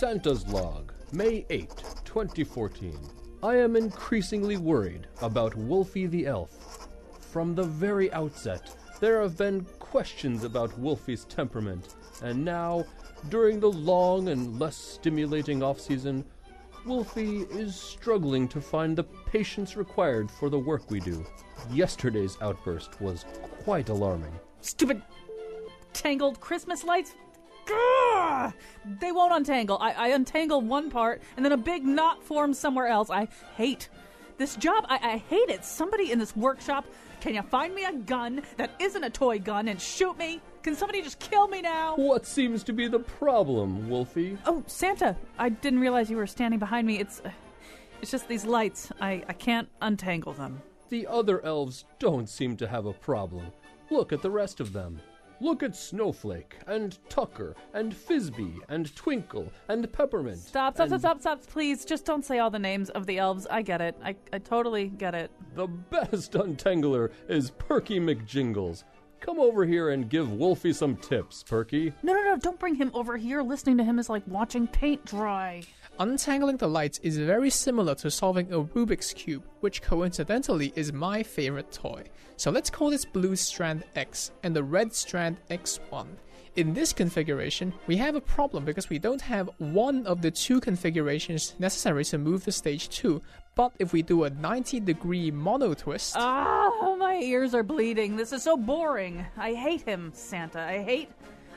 Santa's Log, May 8, 2014. I am increasingly worried about Wolfie the Elf. From the very outset, there have been questions about Wolfie's temperament, and now, during the long and less stimulating off season, Wolfie is struggling to find the patience required for the work we do. Yesterday's outburst was quite alarming. Stupid tangled Christmas lights. Gah! They won't untangle. I, I untangle one part, and then a big knot forms somewhere else. I hate this job. I, I hate it. Somebody in this workshop, can you find me a gun that isn't a toy gun and shoot me? Can somebody just kill me now? What seems to be the problem, Wolfie? Oh, Santa! I didn't realize you were standing behind me. It's, uh, it's just these lights. I, I can't untangle them. The other elves don't seem to have a problem. Look at the rest of them. Look at Snowflake, and Tucker, and Fizby, and Twinkle, and Peppermint. Stop! Stop! and Stop! Stop! Stop! Please, just don't say all the names of the elves. I get it. I, I totally get it. The best untangler is Perky McJingles. Come over here and give Wolfie some tips, Perky. No, no, no! Don't bring him over here. Listening to him is like watching paint dry. Untangling the lights is very similar to solving a Rubik's Cube, which coincidentally is my favorite toy. So let's call this blue strand X and the red strand X1. In this configuration, we have a problem because we don't have one of the two configurations necessary to move the stage 2, but if we do a 90 degree mono twist, Ah, my ears are bleeding. This is so boring. I hate him, Santa. I hate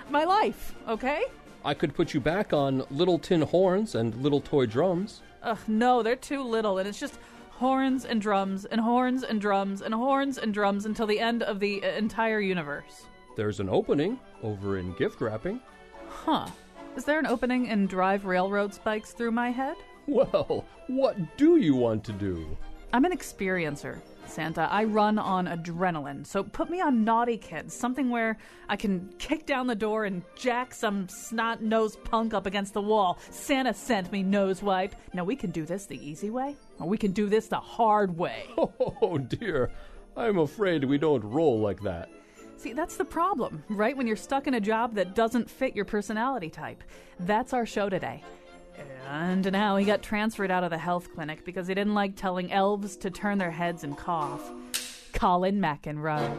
my life, okay? I could put you back on little tin horns and little toy drums. Ugh, no, they're too little, and it's just horns and drums and horns and drums and horns and drums until the end of the uh, entire universe. There's an opening over in gift wrapping. Huh. Is there an opening in drive railroad spikes through my head? Well, what do you want to do? I'm an experiencer, Santa. I run on adrenaline. So put me on Naughty Kids, something where I can kick down the door and jack some snot nosed punk up against the wall. Santa sent me nose wipe. Now we can do this the easy way, or we can do this the hard way. Oh dear, I'm afraid we don't roll like that. See, that's the problem, right? When you're stuck in a job that doesn't fit your personality type. That's our show today. And now he got transferred out of the health clinic because he didn't like telling elves to turn their heads and cough. Colin McEnroe.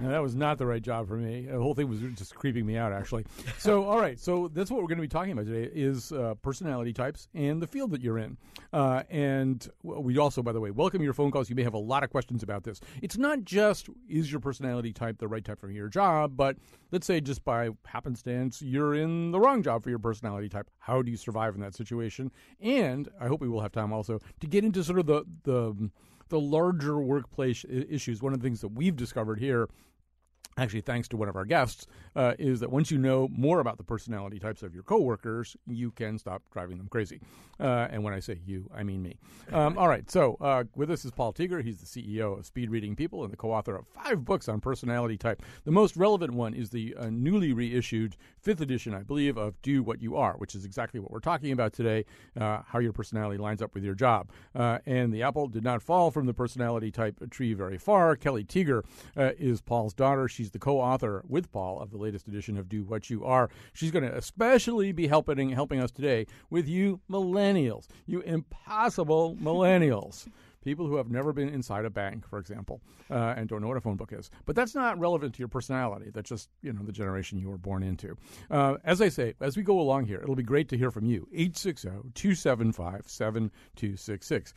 No, that was not the right job for me. The whole thing was just creeping me out, actually. So, all right. So that's what we're going to be talking about today is uh, personality types and the field that you're in. Uh, and we also, by the way, welcome your phone calls. You may have a lot of questions about this. It's not just is your personality type the right type for your job, but let's say just by happenstance you're in the wrong job for your personality type. How do you survive in that situation? And I hope we will have time also to get into sort of the the the larger workplace issues. One of the things that we've discovered here actually thanks to one of our guests uh, is that once you know more about the personality types of your coworkers you can stop driving them crazy. Uh, and when i say you i mean me. Um, all right. So uh, with us is paul Tieger. he's the ceo of speed reading people and the co-author of five books on personality type. The most relevant one is the uh, newly reissued fifth edition i believe of do what you are which is exactly what we're talking about today uh, how your personality lines up with your job. Uh, and the apple did not fall from the personality type tree very far. Kelly Tieger is paul's daughter she's the co-author with paul of the latest edition of do what you are she's going to especially be helping helping us today with you millennials you impossible millennials people who have never been inside a bank, for example, uh, and don't know what a phone book is. But that's not relevant to your personality. That's just you know the generation you were born into. Uh, as I say, as we go along here, it'll be great to hear from you. 860-275-7266.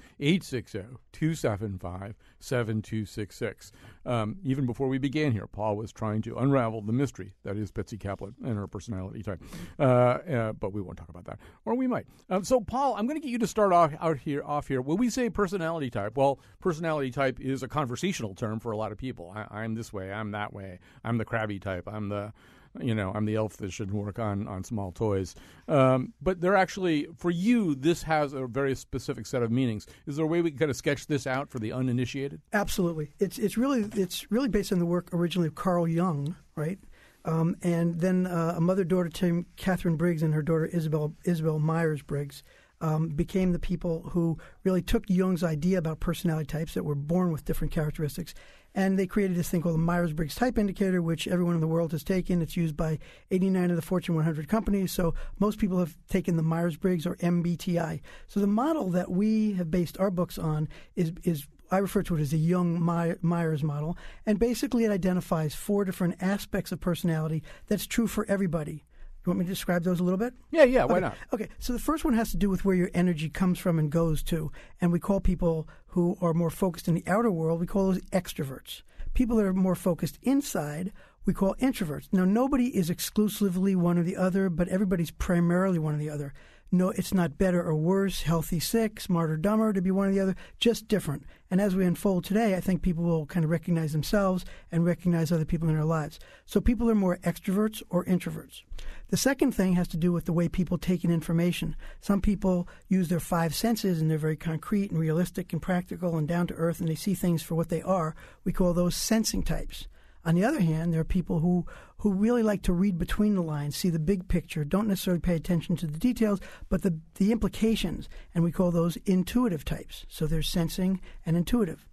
860-275-7266. Um, even before we began here, Paul was trying to unravel the mystery that is Betsy Kaplan and her personality type. Uh, uh, but we won't talk about that, or we might. Um, so, Paul, I'm going to get you to start off out here. Off here, when we say personality type, well, personality type is a conversational term for a lot of people. I, I'm this way. I'm that way. I'm the crabby type. I'm the you know, I'm the elf that shouldn't work on on small toys. Um, but they're actually for you. This has a very specific set of meanings. Is there a way we can kind of sketch this out for the uninitiated? Absolutely. It's it's really it's really based on the work originally of Carl Jung, right? Um, and then uh, a mother daughter team, Katharine Briggs, and her daughter Isabel Isabel Myers Briggs. Um, became the people who really took Jung's idea about personality types that were born with different characteristics, and they created this thing called the Myers Briggs Type Indicator, which everyone in the world has taken. It's used by 89 of the Fortune 100 companies, so most people have taken the Myers Briggs or MBTI. So the model that we have based our books on is is I refer to it as a Jung Myers model, and basically it identifies four different aspects of personality that's true for everybody. You want me to describe those a little bit? Yeah, yeah, why okay. not? Okay, so the first one has to do with where your energy comes from and goes to. And we call people who are more focused in the outer world, we call those extroverts. People that are more focused inside, we call introverts. Now, nobody is exclusively one or the other, but everybody's primarily one or the other no, it's not better or worse, healthy, sick, smart or dumber to be one or the other, just different. And as we unfold today, I think people will kind of recognize themselves and recognize other people in their lives. So people are more extroverts or introverts. The second thing has to do with the way people take in information. Some people use their five senses and they're very concrete and realistic and practical and down to earth and they see things for what they are. We call those sensing types. On the other hand, there are people who, who really like to read between the lines, see the big picture, don't necessarily pay attention to the details, but the, the implications. And we call those intuitive types. So they're sensing and intuitive.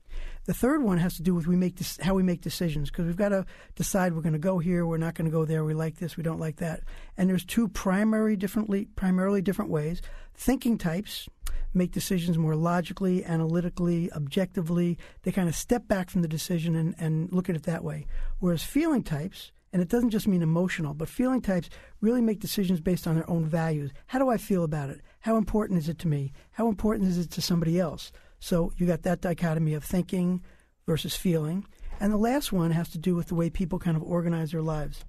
The third one has to do with we make how we make decisions because we've got to decide we're going to go here, we're not going to go there, we like this, we don't like that. And there's two primary differently, primarily different ways. Thinking types, make decisions more logically, analytically, objectively. They kind of step back from the decision and, and look at it that way. Whereas feeling types, and it doesn't just mean emotional, but feeling types really make decisions based on their own values. How do I feel about it? How important is it to me? How important is it to somebody else? So you got that dichotomy of thinking versus feeling. And the last one has to do with the way people kind of organize their lives.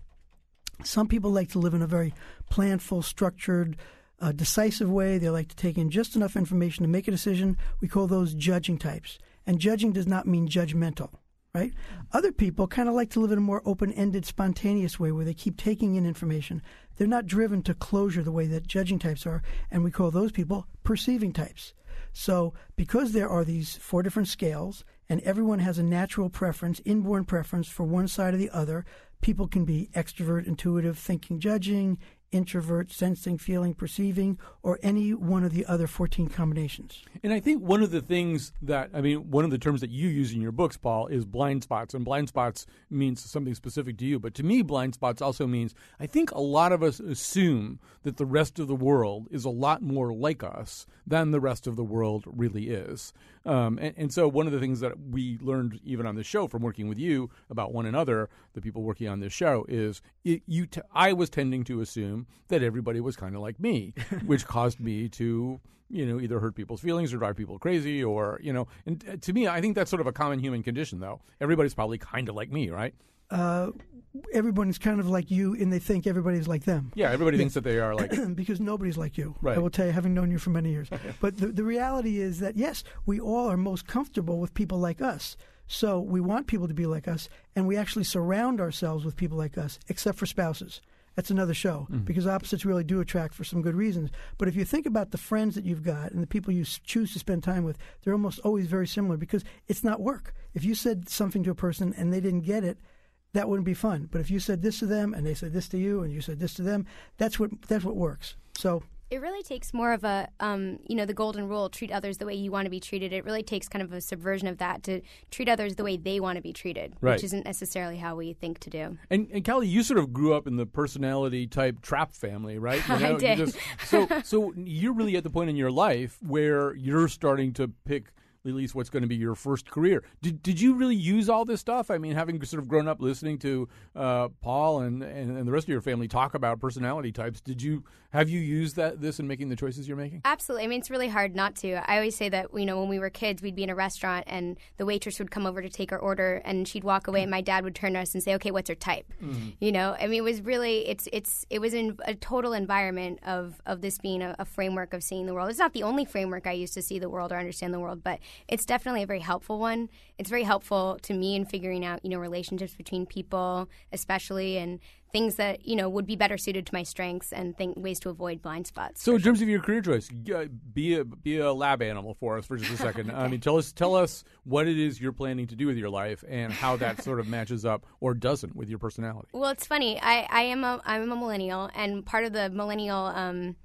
Some people like to live in a very planful, structured, a decisive way. They like to take in just enough information to make a decision. We call those judging types. And judging does not mean judgmental, right? Other people kind of like to live in a more open ended, spontaneous way where they keep taking in information. They're not driven to closure the way that judging types are. And we call those people perceiving types. So, because there are these four different scales, and everyone has a natural preference, inborn preference for one side or the other, people can be extrovert, intuitive, thinking, judging, introvert, sensing, feeling, perceiving, or any one of the other 14 combinations. And I think one of the things that, I mean, one of the terms that you use in your books, Paul, is blind spots. And blind spots means something specific to you. But to me, blind spots also means I think a lot of us assume that the rest of the world is a lot more like us than the rest of the world really is. Um, and, and, so one of the things that we learned even on the show from working with you about one another, the people working on this show, is it, you. T- I was tending to assume that everybody was kind of like me, which caused me to you know either hurt people's feelings or drive people crazy or you know. And to me, I think that's sort of a common human condition, though. Everybody's probably kind of like me, right? Uh, everyone's kind of like you and they think everybody's like them. Yeah, everybody thinks that they are like because nobody's like you. Right. I will tell you, having known you for many years. but the, the reality is that yes, we all are most comfortable with people like us. So we want people to be like us, and we actually surround ourselves with people like us, except for spouses. That's another show mm-hmm. because opposites really do attract for some good reasons. But if you think about the friends that you've got and the people you choose to spend time with, they're almost always very similar because it's not work. If you said something to a person and they didn't get it, that wouldn't be fun. But if you said this to them and they said this to you and you said this to them, that's what that's what works. So it really takes more of a, um, you know, the golden rule: treat others the way you want to be treated. It really takes kind of a subversion of that to treat others the way they want to be treated, right. which isn't necessarily how we think to do. And, and Kelly, you sort of grew up in the personality type trap family, right? You know, I did. Just, so, so you're really at the point in your life where you're starting to pick at least what's going to be your first career. Did, did you really use all this stuff? I mean, having sort of grown up listening to uh, Paul and, and, and the rest of your family talk about personality types, did you have you used that this in making the choices you're making? Absolutely. I mean, it's really hard not to. I always say that you know when we were kids, we'd be in a restaurant and the waitress would come over to take our order, and she'd walk away, and my dad would turn to us and say, "Okay, what's her type?" Mm-hmm. You know, I mean, it was really it's it's it was in a total environment of of this being a, a framework of seeing the world. It's not the only framework I used to see the world or understand the world, but it's definitely a very helpful one. It's very helpful to me in figuring out, you know, relationships between people, especially, and things that you know would be better suited to my strengths and think, ways to avoid blind spots. So, in terms of your career choice, uh, be a be a lab animal for us for just a second. I mean, tell us tell us what it is you're planning to do with your life and how that sort of matches up or doesn't with your personality. Well, it's funny. I, I am a I'm a millennial, and part of the millennial. Um,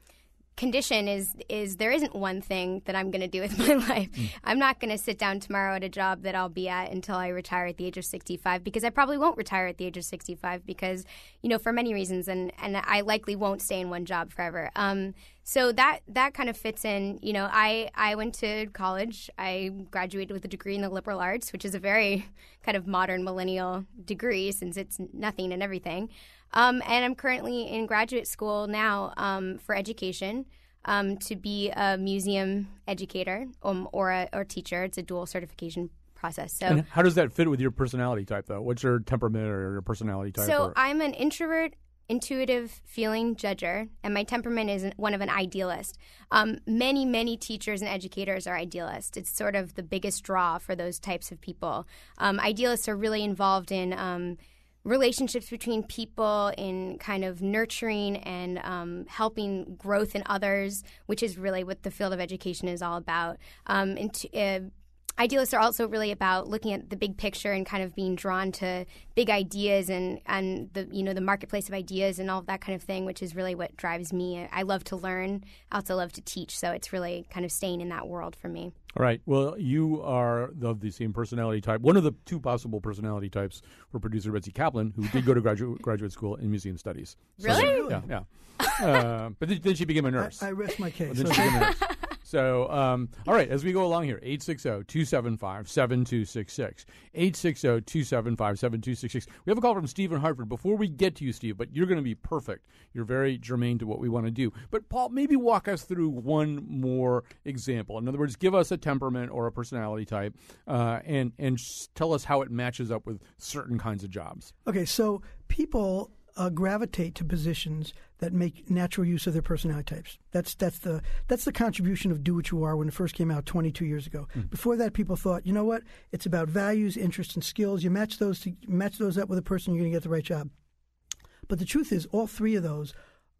condition is is there isn't one thing that I'm going to do with my life. Mm. I'm not going to sit down tomorrow at a job that I'll be at until I retire at the age of 65 because I probably won't retire at the age of 65 because you know for many reasons and and I likely won't stay in one job forever. Um, so that that kind of fits in. You know, I I went to college. I graduated with a degree in the liberal arts, which is a very kind of modern millennial degree since it's nothing and everything. Um, and I'm currently in graduate school now um, for education um, to be a museum educator um, or a or teacher. It's a dual certification process. So, and how does that fit with your personality type, though? What's your temperament or your personality type? So, or? I'm an introvert. Intuitive feeling judger, and my temperament is one of an idealist. Um, many, many teachers and educators are idealists. It's sort of the biggest draw for those types of people. Um, idealists are really involved in relationships between people in kind of nurturing and um, helping growth in others, which is really what the field of education is all about. Um, and to, uh, idealists are also really about looking at the big picture and kind of being drawn to big ideas and, and the you know the marketplace of ideas and all of that kind of thing, which is really what drives me. I love to learn. I also love to teach, so it's really kind of staying in that world for me. All right. Well, you are of the same personality type. One of the two possible personality types for producer Betsy Kaplan, who did go to graduate graduate school in museum studies. So, really? Yeah, yeah. uh, but then, she became a nurse. I, I rest my case. So, um, all right, as we go along here, 860-275-7266. 860-275-7266. We have a call from Steve in Hartford. Before we get to you, Steve, but you're going to be perfect. You're very germane to what we want to do. But, Paul, maybe walk us through one more example. In other words, give us a temperament or a personality type uh, and, and tell us how it matches up with certain kinds of jobs. Okay, so people uh, gravitate to positions that make natural use of their personality types. That's that's the that's the contribution of Do What You Are when it first came out 22 years ago. Mm. Before that, people thought, you know what? It's about values, interests, and skills. You match those to, match those up with a person, you're going to get the right job. But the truth is, all three of those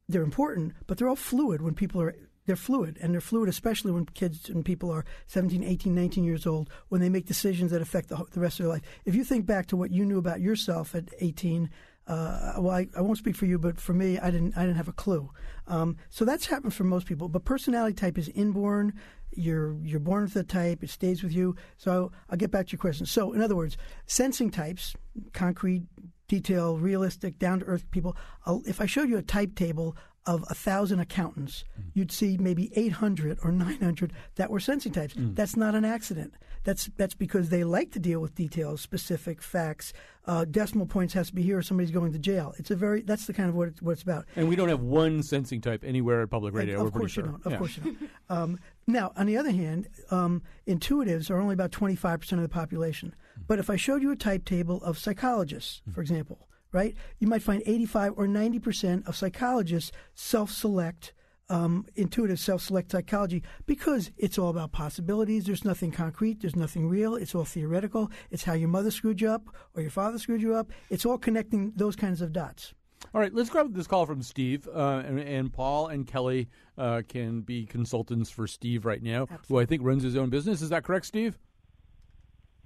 they're important, but they're all fluid when people are they're fluid and they're fluid especially when kids and people are 17 18 19 years old when they make decisions that affect the, the rest of their life if you think back to what you knew about yourself at 18 uh, well, I, I, won't speak for you, but for me, I didn't. I didn't have a clue. Um, so that's happened for most people. But personality type is inborn. You're you're born with the type. It stays with you. So I'll get back to your question. So in other words, sensing types, concrete, detail, realistic, down to earth people. I'll, if I showed you a type table of a thousand accountants, mm. you'd see maybe 800 or 900 that were sensing types. Mm. That's not an accident. That's that's because they like to deal with details, specific facts. Uh, decimal points has to be here, or somebody's going to jail. It's a very that's the kind of what it's, what it's about. And we don't have one sensing type anywhere at public radio. of course sure. you don't. Of yeah. course you don't. Um, now, on the other hand, um, intuitives are only about 25 percent of the population. Mm. But if I showed you a type table of psychologists, mm. for example, right, you might find 85 or 90 percent of psychologists self-select um, intuitive self select psychology because it's all about possibilities. There's nothing concrete, there's nothing real, it's all theoretical. It's how your mother screwed you up or your father screwed you up. It's all connecting those kinds of dots. All right, let's grab this call from Steve. Uh, and, and, Paul and Kelly uh, can be consultants for Steve right now, Absolutely. who I think runs his own business. Is that correct, Steve?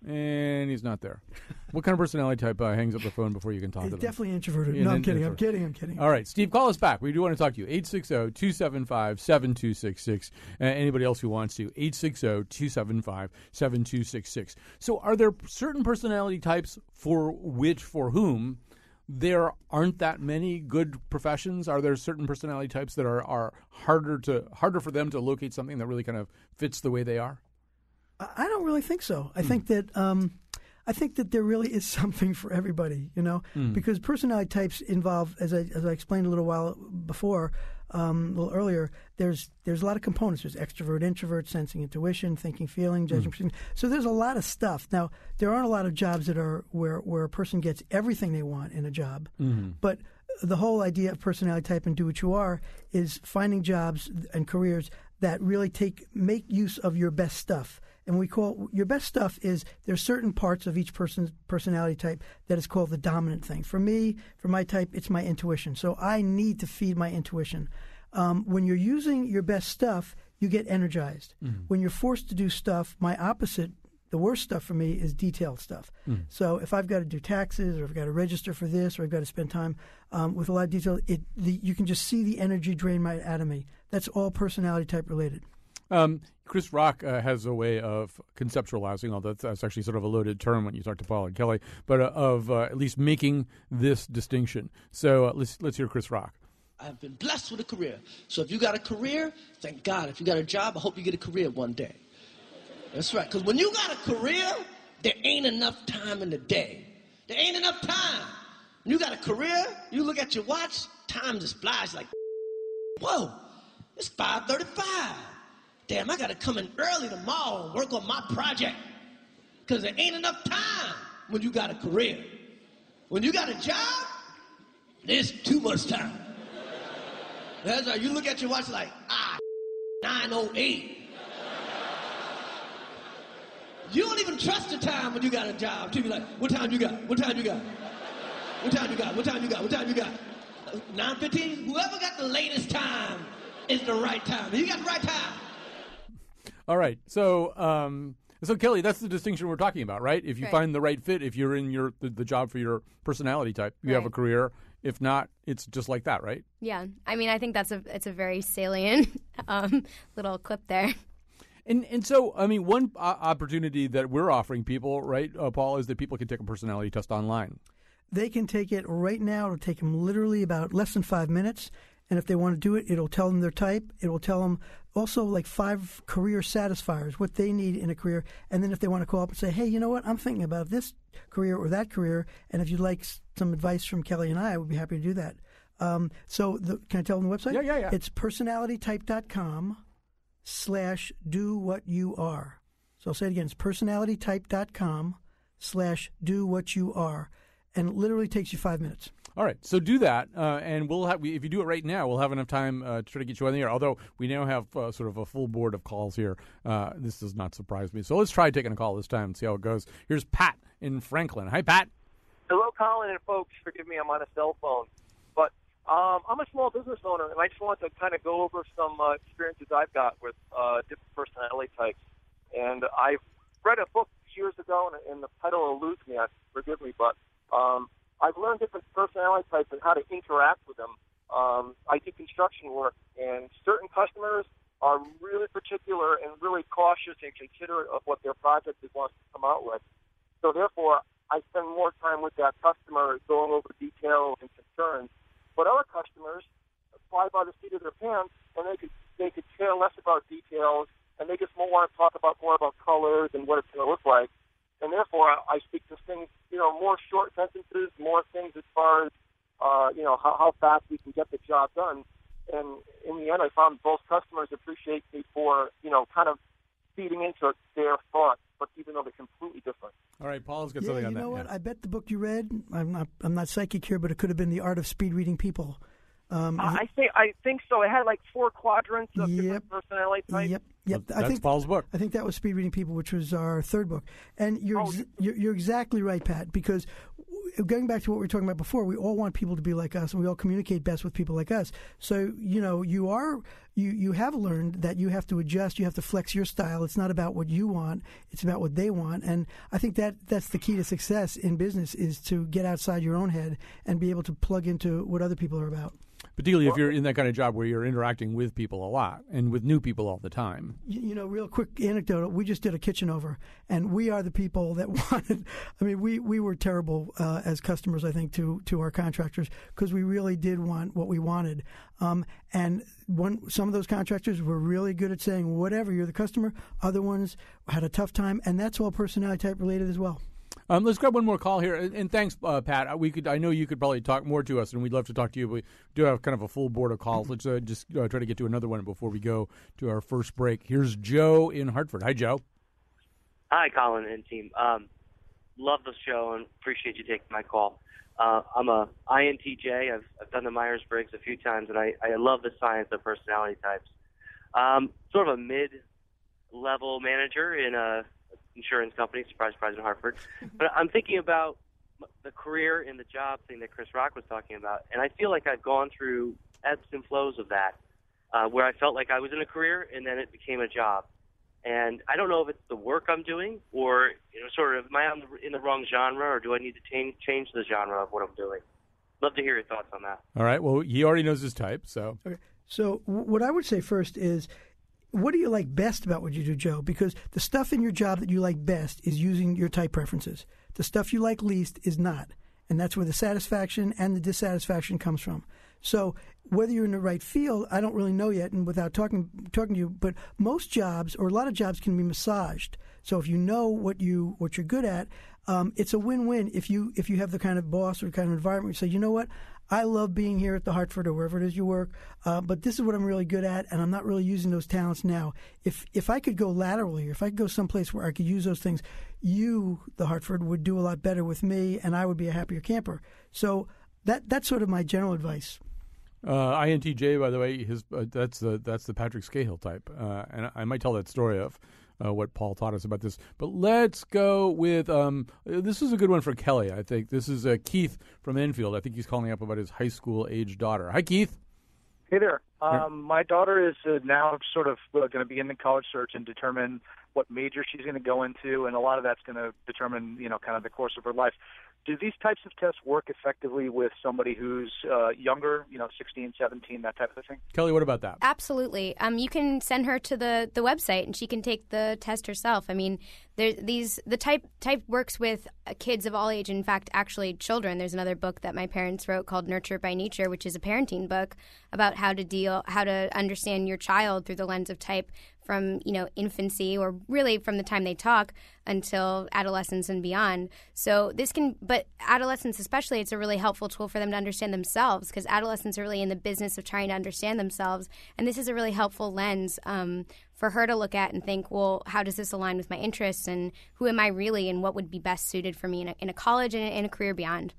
And he's not there. what kind of personality type uh, hangs up the phone before you can talk to them? Definitely introverted. no, I'm kidding. I'm kidding. I'm kidding. All right, Steve, call us back. We do want to talk to you. 860-275-7266. Uh, anybody else who wants to, 860-275-7266. So are there certain personality types for which, for whom, there aren't that many good professions? Are there certain personality types that are, are harder to harder for them to locate something that really kind of fits the way they are? I don't really think so. I mm. think that um, I think that there really is something for everybody, you know, mm. because personality types involve, as I as I explained a little while before, um, a little earlier. There's there's a lot of components. There's extrovert, introvert, sensing, intuition, thinking, feeling, judging. Mm. So there's a lot of stuff. Now there aren't a lot of jobs that are where where a person gets everything they want in a job, mm. but the whole idea of personality type and do what you are is finding jobs and careers that really take make use of your best stuff And we call your best stuff is there's certain parts of each person's personality type that is called the dominant thing. For me, for my type, it's my intuition. So I need to feed my intuition. Um, when you're using your best stuff, you get energized. Mm-hmm. When you're forced to do stuff, my opposite, the worst stuff for me is detailed stuff. Mm. So if I've got to do taxes, or I've got to register for this, or I've got to spend time um, with a lot of detail, it the, you can just see the energy drain my, out of me. That's all personality type related. Um, Chris Rock uh, has a way of conceptualizing, although that's, actually sort of a loaded term when you talk to Paul and Kelly, but uh, of uh, at least making this distinction. So uh, let's let's hear Chris Rock. I've been blessed with a career. So if you got a career, thank God. If you got a job, I hope you get a career one day. That's right. Because when you got a career, there ain't enough time in the day. There ain't enough time. When you got a career, you look at your watch, time just flies like, whoa, it's 535. Damn, I got to come in early tomorrow and work on my project. Because there ain't enough time when you got a career. When you got a job, there's too much time. That's right. You look at your watch like, ah, 908. You don't even trust the time when you got a job. You be like, what time you got? What time you got? What time you got? What time you got? What time you got? 9.15? Whoever got the latest time is the right time. You got the right time. All right. So, um, so Kelly, that's the distinction we're talking about, right? If you Right. find the right fit, if you're in your the, the job for your personality type, you have a career. If not, it's just like that, right? Yeah, I mean, I think that's a it's a very salient um, little clip there. And and so, I mean, one uh, opportunity that we're offering people, right, uh, Paul, is that people can take a personality test online. They can take it right now. It'll take them literally about less than five minutes. And if they want to do it, it'll tell them their type. It will tell them also like five career satisfiers, what they need in a career. And then if they want to call up and say, hey, you know what? I'm thinking about this career or that career. And if you'd like some advice from Kelly and I, I would be happy to do that. Um, so the, can I tell them the website? Yeah, yeah, yeah. It's personalitytype.com slash do what you are. So I'll say it again. It's personalitytype.com slash do what you are. And it literally takes you five minutes. All right, so do that, uh, and we'll have. If you do it right now, we'll have enough time uh, to try to get you on the air. Although we now have uh, sort of a full board of calls here, uh, this does not surprise me. So let's try taking a call this time and see how it goes. Here's Pat in Franklin. Hi, Pat. Hello, Colin and folks. Forgive me, I'm on a cell phone. But um, I'm a small business owner, and I just want to kind of go over some uh, experiences I've got with uh, different personality types. And I read a book years ago, and, and the title eludes me. I, forgive me, but um, I've learned different personality types and how to interact with them. Um, I do construction work, and certain customers are really particular and really cautious and considerate of what their project is wants to come out with. So therefore, I spend more time with that customer going over details and concerns. But other customers fly by the seat of their pants, and they could they could care less about details, and they just more want to talk about more about colors and what it's going to look like. And therefore, I, I speak to things, you know, more short sentences, more things as far as, uh, you know, how, how fast we can get the job done. And in the end, I found both customers appreciate me for, you know, kind of feeding into their thoughts, but even though they're completely different. All right, Paul's got Yeah, something you on that. know what? yeah. I bet the book you read. I'm not. I'm not psychic here, but it could have been the art of speed reading people. Um, I think I think so. It had like four quadrants of Yep. different personality types. Yep. Yep. That's I think Paul's book. I think that was Speed Reading People, which was our third book. And you're, Oh, you're you're exactly right, Pat. Because going back to what we were talking about before, we all want people to be like us, and we all communicate best with people like us. So you know, you are you you have learned that you have to adjust, you have to flex your style. It's not about what you want; it's about what they want. And I think that that's the key to success in business is to get outside your own head and be able to plug into what other people are about. Particularly if you're in that kind of job where you're interacting with people a lot and with new people all the time. you you know, real quick anecdote. We just did a kitchen over, and we are the people that wanted. I mean, we we were terrible uh, as customers, I think, to to our contractors because we really did want what we wanted. Um, and one some of those contractors were really good at saying whatever. You're the customer. Other ones had a tough time, and that's all personality type related as well. Um, let's grab one more call here, and, and thanks, uh, Pat. Uh, We could, I know you could probably talk more to us, and we'd love to talk to you. But we do have kind of a full board of calls. Let's uh, just uh, try to get to another one before we go to our first break. Here's Joe in Hartford. Hi, Joe. Hi, Colin and team. Um, love the show and appreciate you taking my call. Uh, I'm a INTJ. I've, I've done the Myers Briggs a few times, and I, I love the science of personality types. Um, sort of a mid level manager in a insurance company. Surprise, surprise, in Hartford. But I'm thinking about the career and the job thing that Chris Rock was talking about, and I feel like I've gone through ebbs and flows of that, uh, where I felt like I was in a career and then it became a job. And I don't know if it's the work I'm doing or you know, sort of am I in the wrong genre or do I need to change change the genre of what I'm doing? Love to hear your thoughts on that. All right. Well, he already knows his type, so Okay. So what I would say first is, what do you like best about what you do, Joe? Because the stuff in your job that you like best is using your type preferences. The stuff you like least is not, and that's where the satisfaction and the dissatisfaction comes from. So whether you're in the right field, I don't really know yet, and without talking talking to you, but most jobs or a lot of jobs can be massaged. So if you know what you what you're good at, um, it's a win-win. If you if you have the kind of boss or kind of environment, you say, you know what, I love being here at the Hartford or wherever it is you work, uh, but this is what I'm really good at, and I'm not really using those talents now. If if I could go laterally, or if I could go someplace where I could use those things, you, the Hartford, would do a lot better with me, and I would be a happier camper. So that that's sort of my general advice. Uh, INTJ, by the way, his uh, that's the that's the Patrick Skahill type, uh, and I might tell that story of uh, what Paul taught us about this. But let's go with um, this is a good one for Kelly. I think this is uh, Keith from Enfield. I think he's calling up about his high school age daughter. Hi, Keith. Hey there. Um, my daughter is uh, now sort of uh, going to be in the college search and determine what major she's going to go into, and a lot of that's going to determine, you know, kind of the course of her life. Do these types of tests work effectively with somebody who's uh, younger, you know, 16, 17, that type of thing? Kelly, what about that? Absolutely. Um, you can send her to the, the website and she can take the test herself. I mean, there these the type type works with uh, kids of all age. In fact, actually, children. There's another book that my parents wrote called Nurture by Nature, which is a parenting book about how to deal, how to understand your child through the lens of type from you know infancy or really from the time they talk until adolescence and beyond. So this can, but adolescents especially, it's a really helpful tool for them to understand themselves because adolescents are really in the business of trying to understand themselves, and this is a really helpful lens um, for her to look at and think, well, how does this align with my interests and who am I really and what would be best suited for me in a, in a college and in a career beyond.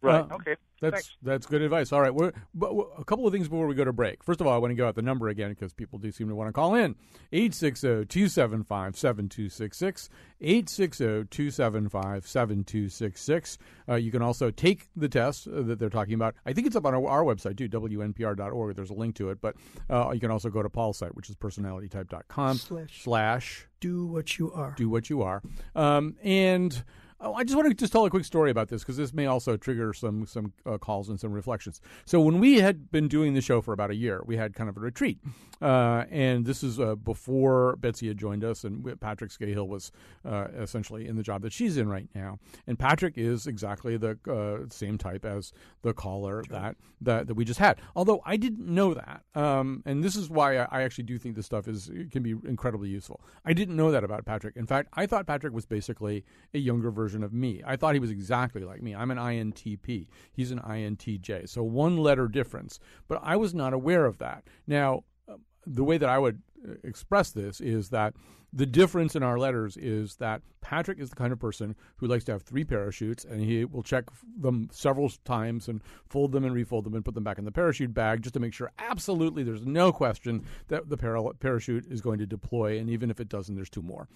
Right. Uh, okay. That's Thanks. that's good advice. All right, we're, but w- a couple of things before we go to break. First of all, I want to go out the number again because people do seem to want to call in. 860-275-7266, 860-275-7266. Uh, you can also take the test uh, that they're talking about. I think it's up on our, our website too, wnpr.org. There's a link to it, but uh, you can also go to Paul's site, which is personalitytype.com Slash. slash Do what you are. do what you are. Um, and oh, I just want to just tell a quick story about this because this may also trigger some some uh, calls and some reflections. So when we had been doing the show for about a year, we had kind of a retreat, uh, and this is uh, before Betsy had joined us, and Patrick Skahill was uh, essentially in the job that she's in right now. And Patrick is exactly the uh, same type as the caller that, that that we just had. Although I didn't know that, um, and this is why I, I actually do think this stuff is can be incredibly useful. I didn't know that about Patrick. In fact, I thought Patrick was basically a younger version of me. I thought he was exactly like me. I'm an INTP. He's an INTJ. So one letter difference. But I was not aware of that. Now, um, the way that I would uh, express this is that the difference in our letters is that Patrick is the kind of person who likes to have three parachutes and he will check them several times and fold them and refold them and put them back in the parachute bag just to make sure absolutely there's no question that the parachute is going to deploy and even if it doesn't there's two more.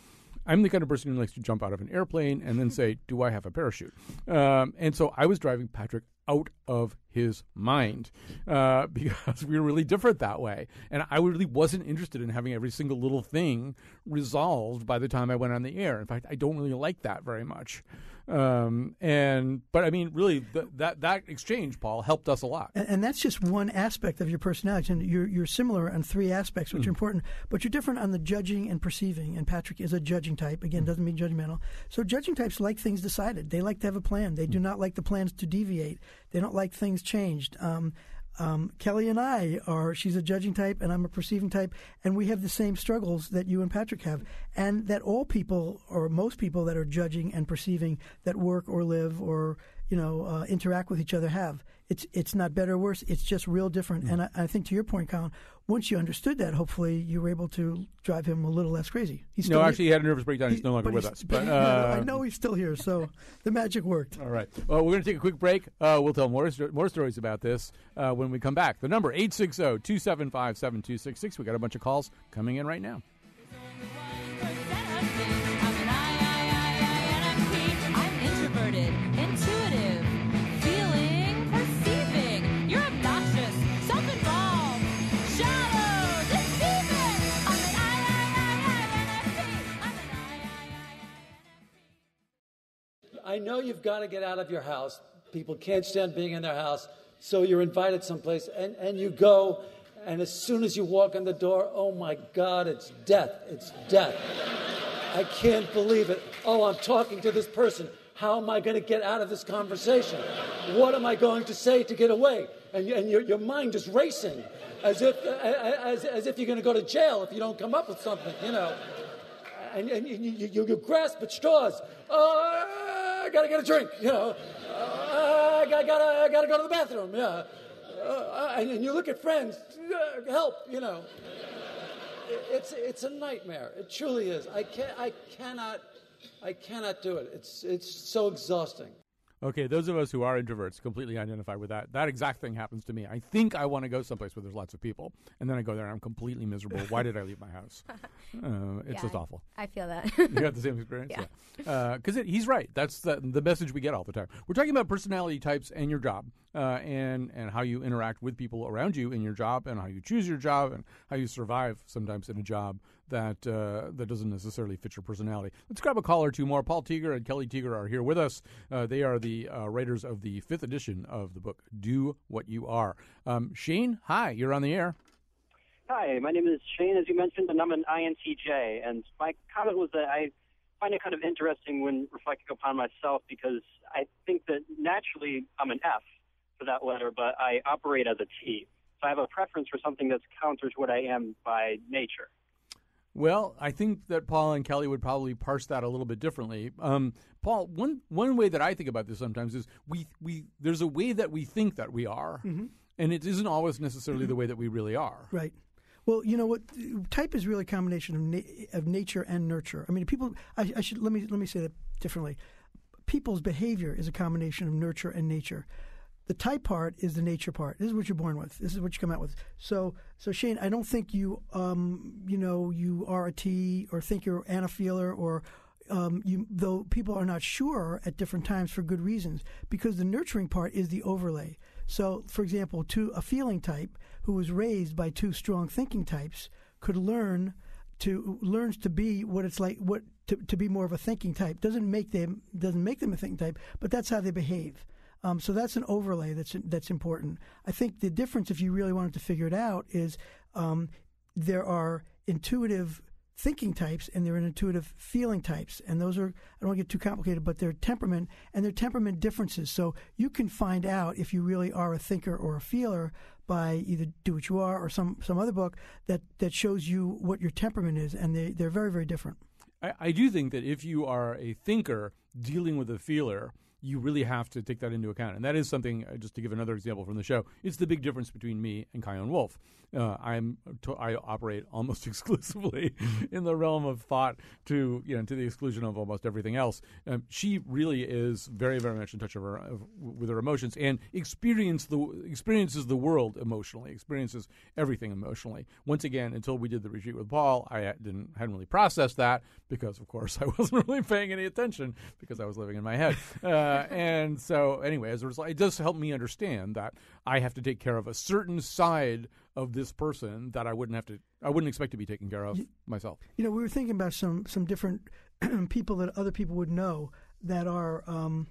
I'm the kind of person who likes to jump out of an airplane and then say, "Do I have a parachute?" Um, and so I was driving Patrick out of his mind uh, because we were really different that way, and I really wasn't interested in having every single little thing resolved by the time I went on the air. In fact, I don't really like that very much. Um, and but I mean, really, th- that that exchange, Paul, helped us a lot. And, and that's just one aspect of your personality. And you're, you're similar on three aspects, which are important, but you're different on the judging and perceiving. And Patrick is a judging type. Again, doesn't mean judgmental. So judging types like things decided. They like to have a plan. They do not like the plans to deviate. They don't like things changed. Um, um, Kelly and I are, she's a judging type and I'm a perceiving type, and we have the same struggles that you and Patrick have. And that all people, or most people that are judging and perceiving that work or live or, you know, uh, interact with each other have. It's, it's not better or worse, it's just real different. And I, I think to your point, Colin, once you understood that, hopefully you were able to drive him a little less crazy. He's no, actually, he had a nervous breakdown. He's he- no longer with us. but yeah, I uh, know he's still here, so the magic worked. All right. Well, we're going to take a quick break. Uh, we'll tell more more stories about this uh, when we come back. The number 860-275-7266. We got a bunch of calls coming in right now. I know you've got to get out of your house. People can't stand being in their house, so you're invited someplace, and, and you go, and as soon as you walk in the door, oh my God, it's death. It's death. I can't believe it. Oh, I'm talking to this person. How am I going to get out of this conversation? What am I going to say to get away? And, and your, your mind is racing as if, as, as if you're going to go to jail if you don't come up with something, you know. And, and you, you, you grasp at straws. Oh, I got to get a drink, you know. Uh, I got to I gotta go to the bathroom, yeah. Uh, and, and you look at friends, uh, help, you know. It's, it's a nightmare. It truly is. I, can, I cannot I cannot do it. It's it's so exhausting. Okay, those of us who are introverts completely identify with that. That exact thing happens to me. I think I want to go someplace where there's lots of people, and then I go there and I'm completely miserable. Why did I leave my house? Uh, it's Yeah, just awful. I feel that. you got the same experience, Yeah. Because he's right. That's the, the message we get all the time. We're talking about personality types and your job, uh, and and how you interact with people around you in your job, and how you choose your job, and how you survive sometimes in a job that uh, that doesn't necessarily fit your personality. Let's grab a call or two more. Paul Tieger and Kelly Tieger are here with us. Uh, they are the uh, writers of the fifth edition of the book "Do What You Are." Um, Shane, hi, you're on the air. Hi, my name is Shane, as you mentioned, and I'm an INTJ. And my comment was that I find it kind of interesting when reflecting upon myself because I think that naturally I'm an F for that letter, but I operate as a T. So I have a preference for something that counters what I am by nature. Well, I think that Paul and Kelly would probably parse that a little bit differently. Um, Paul, one one way that I think about this sometimes is we we there's a way that we think that we are, Mhm. and it isn't always necessarily the way that we really are. Right. Well, you know what? Type is really a combination of na- of nature and nurture. I mean, people. I, I should let me let me say that differently. People's behavior is a combination of nurture and nature. The type part is the nature part. This is what you're born with. This is what you come out with. So, so Shane, I don't think you, um, you know, you are a T or think you're an feeler or um, you, though people are not sure at different times for good reasons, because the nurturing part is the overlay. So, for example, to a feeling type who was raised by two strong thinking types could learn to learns to be what it's like what to, to be more of a thinking type doesn't make them doesn't make them a thinking type, but that's how they behave. Um, so that's an overlay that's that's important. I think the difference, if you really wanted to figure it out, is um, there are intuitive thinking types and there are intuitive feeling types, and those are I don't want to get too complicated, but they're temperament and they're temperament differences. So you can find out if you really are a thinker or a feeler by either Do What You Are or some some other book that that shows you what your temperament is, and they they're very very different. I, I do think that if you are a thinker dealing with a feeler, you really have to take that into account. And that is something, uh, just to give another example from the show, it's the big difference between me and Chion Wolf. Uh, I'm to, I operate almost exclusively in the realm of thought to you know to the exclusion of almost everything else. Um, she really is very very much in touch of her, of, with her emotions and experience the experiences the world emotionally, experiences everything emotionally. Once again, until we did the retreat with Paul, I didn't hadn't really processed that because of course I wasn't really paying any attention because I was living in my head. Uh, and so anyway, as a result, it does help me understand that I have to take care of a certain side of this person that I wouldn't have to I wouldn't expect to be taken care of myself. You know, we were thinking about some some different people that other people would know that are um,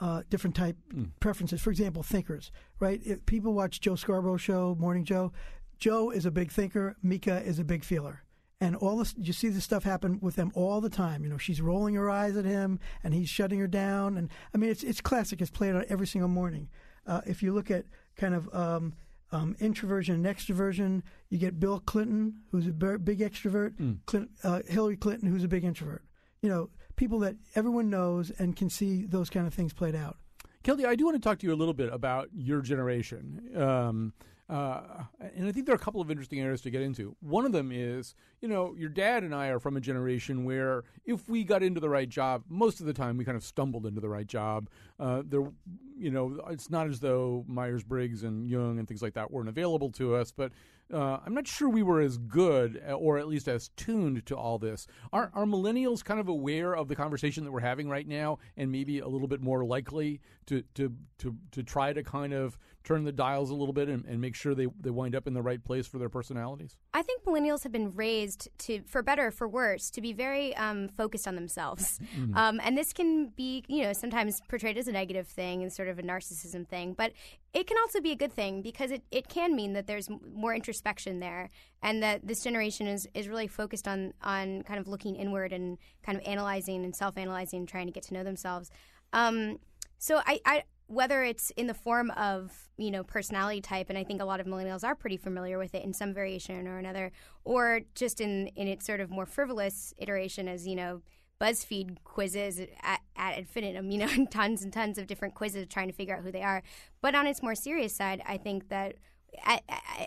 uh, different type preferences. For example, thinkers, right? If people watch Joe Scarborough show, Morning Joe. Joe is a big thinker. Mika is a big feeler. And all this, you see this stuff happen with them all the time. You know, she's rolling her eyes at him, and he's shutting her down. And I mean, it's it's classic. It's played out every single morning. Uh, if you look at kind of um, um, introversion and extroversion, you get Bill Clinton, who's a big extrovert, Clint, uh, Hillary Clinton, who's a big introvert. You know, people that everyone knows and can see those kind of things played out. Kelly, I do want to talk to you a little bit about your generation. Um, uh, and I think there are a couple of interesting areas to get into. One of them is, you know, your dad and I are from a generation where if we got into the right job, most of the time we kind of stumbled into the right job. uh, there, you know, it's not as though Myers Briggs and Jung and things like that weren't available to us, but uh, I'm not sure we were as good uh, or at least as tuned to all this. Are, are millennials kind of aware of the conversation that we're having right now and maybe a little bit more likely to, to, to, to try to kind of turn the dials a little bit and, and make sure they, they wind up in the right place for their personalities? I think millennials have been raised to, for better or for worse, to be very um, focused on themselves. Mhm. Um, and this can be, you know, sometimes portrayed as a negative thing and sort of a narcissism thing. But it can also be a good thing because it, it can mean that there's more introspection there and that this generation is, is really focused on, on kind of looking inward and kind of analyzing and self analyzing and trying to get to know themselves. Um, so I, I whether it's in the form of you know personality type and i think a lot of millennials are pretty familiar with it in some variation or another or just in in its sort of more frivolous iteration as you know buzzfeed quizzes at, at infinitum you know and tons and tons of different quizzes trying to figure out who they are but on its more serious side i think that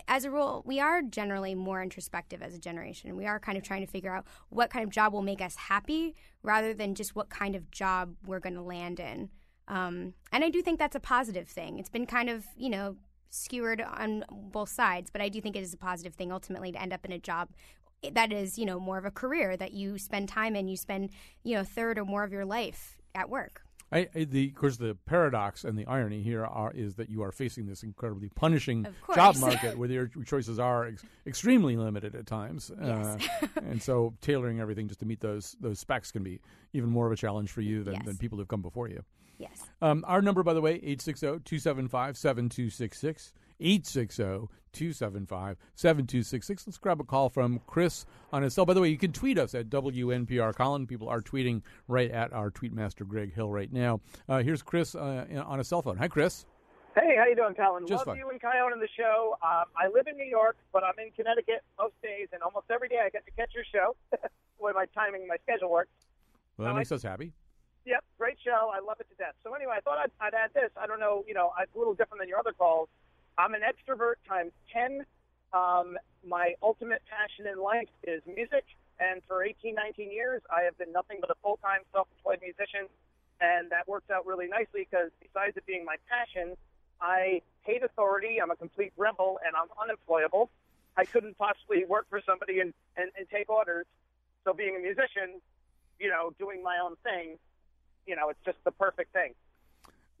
as a rule, we are generally more introspective as a generation. We are kind of trying to figure out what kind of job will make us happy rather than just what kind of job we're going to land in. Um, and I do think that's a positive thing. It's been kind of, you know, skewered on both sides, but I do think it is a positive thing ultimately to end up in a job that is, you know, more of a career that you spend time in. You spend, you know, a third or more of your life at work. I, I, the, of course, the paradox and the irony here are is that you are facing this incredibly punishing job market where your choices are ex- extremely limited at times, Yes. uh, and so tailoring everything just to meet those those specs can be even more of a challenge for you than, Yes. than people who've come before you. Yes. Um, our number, by the way, 860-275-7266. 860-275-7266. Let's grab a call from Chris on his cell. By the way, you can tweet us at WNPR Colin. People are tweeting right at our tweetmaster Greg Hill right now. Uh, here's Chris uh, on a cell phone. Hi, Chris. Hey, how you doing, Colin? Just Love fine. you and Coyote on the show. Um, I live in New York, but I'm in Connecticut most days, and almost every day I get to catch your show. Where my timing, my schedule works. Well, that makes us happy. Yep, great show. I love it to death. So anyway, I thought I'd, I'd add this. I don't know, you know, it's a little different than your other calls. I'm an extrovert times ten. Um, my ultimate passion in life is music, and for 18, 19 years, I have been nothing but a full-time self-employed musician, and that works out really nicely because besides it being my passion, I hate authority. I'm a complete rebel, and I'm unemployable. I couldn't possibly work for somebody and, and, and take orders. So being a musician, you know, doing my own thing, you know, it's just the perfect thing.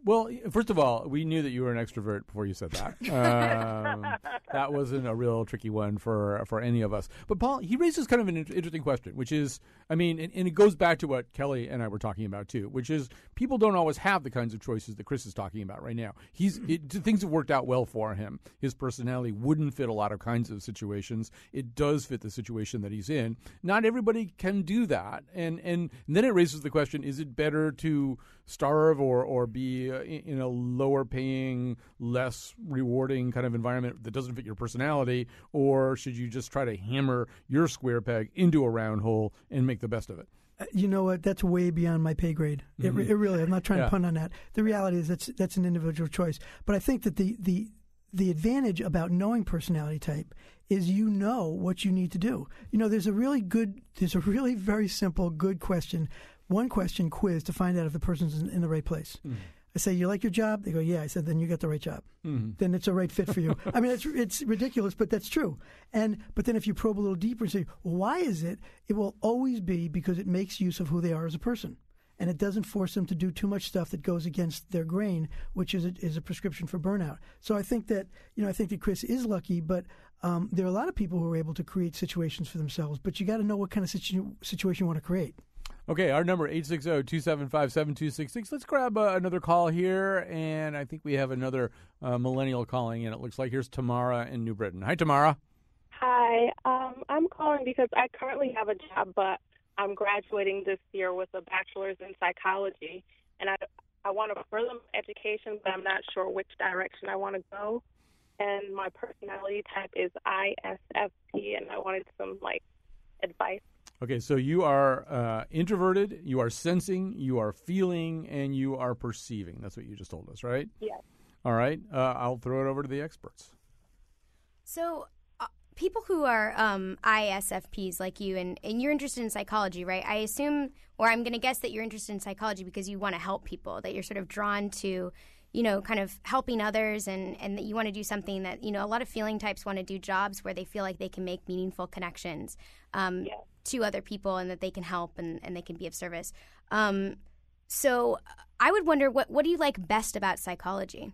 Well, first of all, we knew that you were an extrovert before you said that. Um, that wasn't a real tricky one for for any of us. But Paul, he raises kind of an interesting question, which is, I mean, and, and it goes back to what Kelly and I were talking about too, which is people don't always have the kinds of choices that Chris is talking about right now. He's it, things have worked out well for him. His personality wouldn't fit a lot of kinds of situations. It does fit the situation that he's in. Not everybody can do that, and and, then it raises the question: Is it better to starve or or be uh, in in a lower paying, less rewarding kind of environment that doesn't fit your personality, or should you just try to hammer your square peg into a round hole and make the best of it? Uh, You know what? That's way beyond my pay grade. It, Mhm. it really. I'm not trying Yeah. to pun on that. The reality is that's that's an individual choice. But I think that the the the advantage about knowing personality type is you know what you need to do. You know, there's a really good, there's a really very simple, good question, one question quiz to find out if the person's in, in the right place. I say, "You like your job?" They go, "Yeah." I said, "Then you got the right job. Mhm. Then it's a right fit for you." I mean, it's it's ridiculous, but that's true. And but then if you probe a little deeper and say, well, "Why is it?" It will always be because it makes use of who they are as a person, and it doesn't force them to do too much stuff that goes against their grain, which is a, is a prescription for burnout. So I think that you know I think that Chris is lucky, but um, there are a lot of people who are able to create situations for themselves. But you got to know what kind of situ- situation you want to create. Okay, our number 860-275-7266. Let's grab uh, another call here, and I think we have another uh, millennial calling in. It looks like here's Tamara in New Britain. Hi, Tamara. Hi, um, I'm calling because I currently have a job, but I'm graduating this year with a bachelor's in psychology, and I I want to further education, but I'm not sure which direction I want to go. And my personality type is ISFP, and I wanted some like advice. Okay, so you are uh, introverted, you are sensing, you are feeling, and you are perceiving. That's what you just told us, right? Yes. All right, uh, I'll throw it over to the experts. So, uh, people who are um, ISFPs like you, and, and you're interested in psychology, right? I assume, or I'm going to guess that you're interested in psychology because you want to help people, that you're sort of drawn to, you know, kind of helping others, and, and that you want to do something that, you know, a lot of feeling types want to do jobs where they feel like they can make meaningful connections um, to other people and that they can help and, and they can be of service. Um, so I would wonder, what, what do you like best about psychology?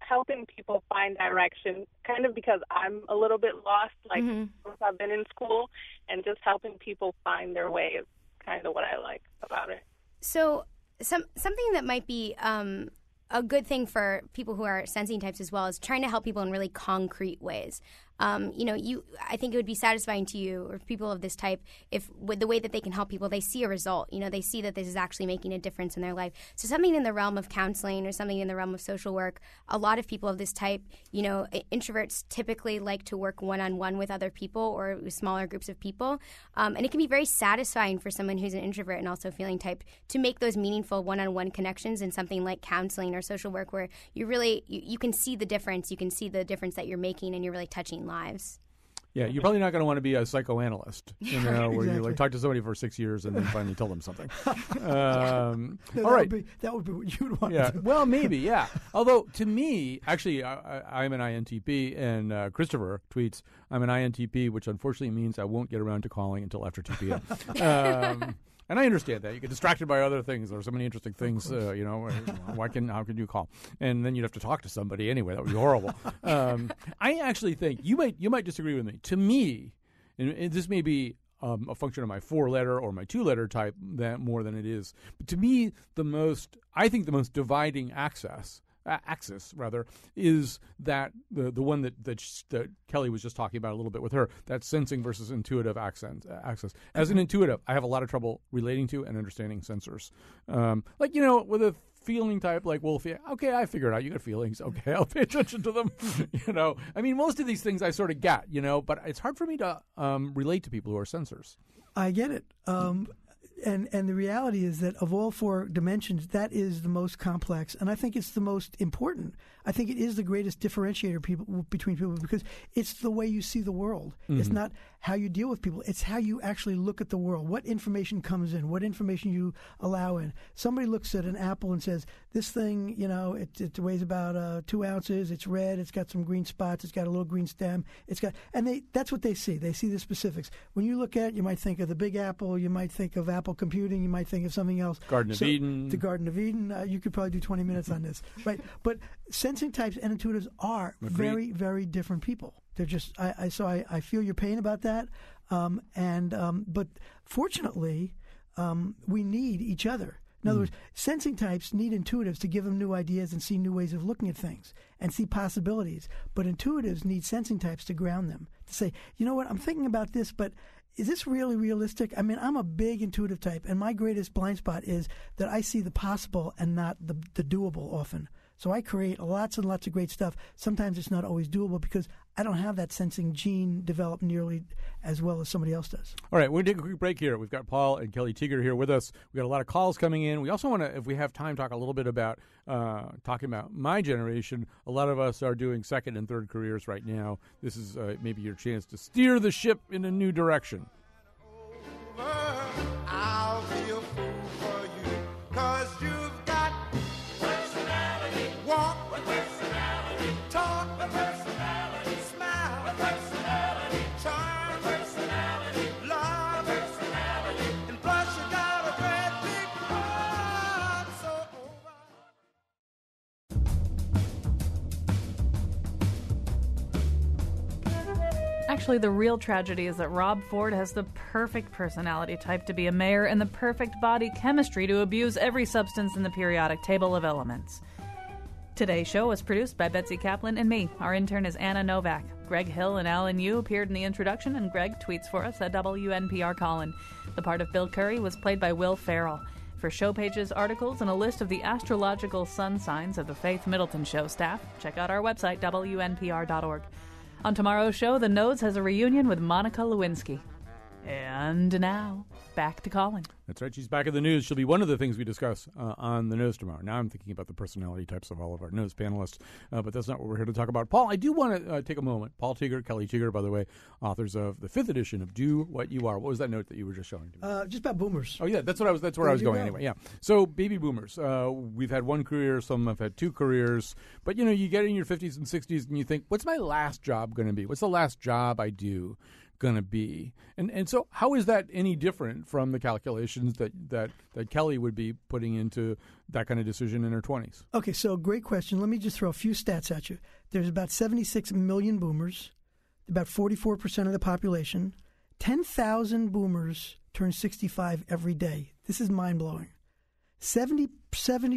helping people find direction kind of because I'm a little bit lost like Mhm. since I've been in school and just helping people find their way is kind of what I like about it. So some something that might be um, a good thing for people who are sensing types as well is trying to help people in really concrete ways. Um, you know, you I think it would be satisfying to you or people of this type if with the way that they can help people, they see a result. You know, they see that this is actually making a difference in their life. So something in the realm of counseling or something in the realm of social work, a lot of people of this type, you know, introverts typically like to work one on one with other people or smaller groups of people, um, and it can be very satisfying for someone who's an introvert and also feeling type to make those meaningful one on one connections in something like counseling or social work where you really you, you can see the difference, you can see the difference that you're making, and you're really touching lives. Yeah, you're probably not going to want to be a psychoanalyst, you know, where you like talk to somebody for six years and then finally tell them something. Um, No, all that right. Would be, that would be what you would want Yeah. to do. Well, maybe. Yeah. Although to me, actually, I, I, I'm an INTP, and uh, Christopher tweets, "I'm an INTP," which unfortunately means I won't get around to calling until after 2 p.m. um, and I understand that you get distracted by other things. There are so many interesting things. Uh, you know, why can how can you call? And then you'd have to talk to somebody anyway. That would be horrible. um, I actually think you might you might disagree with me. To me, and, and this may be um, a function of my four letter or my two letter type that more than it is. But to me, the most I think the most dividing access uh, axis rather is that the the one that that, sh- that Kelly was just talking about a little bit with her that sensing versus intuitive accent uh, access. As an intuitive, I have a lot of trouble relating to and understanding sensors. Um, like you know, with a feeling type like Wolfie, okay, I figured out you got feelings. Okay, I'll pay attention to them. you know, I mean, most of these things I sort of get, you know, but it's hard for me to um, relate to people who are sensors. I get it. Um, and and the reality is that of all four dimensions, that is the most complex, and I think it's the most important. I think it is the greatest differentiator people between people because it's the way you see the world. It's Mhm. not how you deal with people. It's how you actually look at the world. What information comes in. What information you allow in. Somebody looks at an apple and says, "This thing, you know, it, it weighs about uh, two ounces. It's red. It's got some green spots. It's got a little green stem. It's got," and they that's what they see. They see the specifics. When you look at it, you might think of the Big Apple. You might think of Apple computing. You might think of something else. Garden of Eden. The Garden of Eden. Uh, you could probably do 20 minutes on this, right? But sensing types and intuitives are Agreed. very, very different people. They're just. I, I so I, I feel your pain about that. Um, and um, but fortunately, um, we need each other. In other Mm. words, sensing types need intuitives to give them new ideas and see new ways of looking at things and see possibilities. But intuitives need sensing types to ground them to say, you know what, I'm thinking about this, but is this really realistic? I mean, I'm a big intuitive type, and my greatest blind spot is that I see the possible and not the, the doable often. So I create lots and lots of great stuff. Sometimes it's not always doable because I don't have that sensing gene developed nearly as well as somebody else does. All right, we're going to take a quick break here. We've got Paul and Kelly Tieger here with us. We've got a lot of calls coming in. We also want to, if we have time, talk a little bit about uh, talking about my generation. A lot of us are doing second and third careers right now. This is uh, maybe your chance to steer the ship in a new direction. Actually, the real tragedy is that Rob Ford has the perfect personality type to be a mayor and the perfect body chemistry to abuse every substance in the periodic table of elements. Today's show was produced by Betsy Kaplan and me. Our intern is Anna Novak. Greg Hill and Alan Yu appeared in the introduction, and Greg tweets for us at WNPR Colin. The part of Bill Curry was played by Will Ferrell. For show pages, articles, and a list of the astrological sun signs of the Faith Middleton Show staff, check out our website, WNPR.org. On tomorrow's show, The Nose has a reunion with Monica Lewinsky. And now, back to Colin. That's right. She's back in the news. She'll be one of the things we discuss uh, on the news tomorrow. Now I'm thinking about the personality types of all of our news panelists, uh, but that's not what we're here to talk about. Paul, I do want to uh, take a moment. Paul Tieger, Kelly Tieger, by the way, authors of the fifth edition of Do What You Are. What was that note that you were just showing to me? Uh, just about boomers. Oh yeah, that's what I was. That's where There I was you going go. anyway. Yeah. So baby boomers, uh, we've had one career. Some have had two careers. But you know, you get in your fifties and sixties, and you think, "What's my last job going to be? What's the last job I do going to be?" And and so, how is that any different from the calculations that that that Kelly would be putting into that kind of decision in her twenties? Okay, so great question. Let me just throw a few stats at you. There's about 76 million boomers, about 44% of the population. 10,000 boomers turn 65 every day. This is mind blowing. 70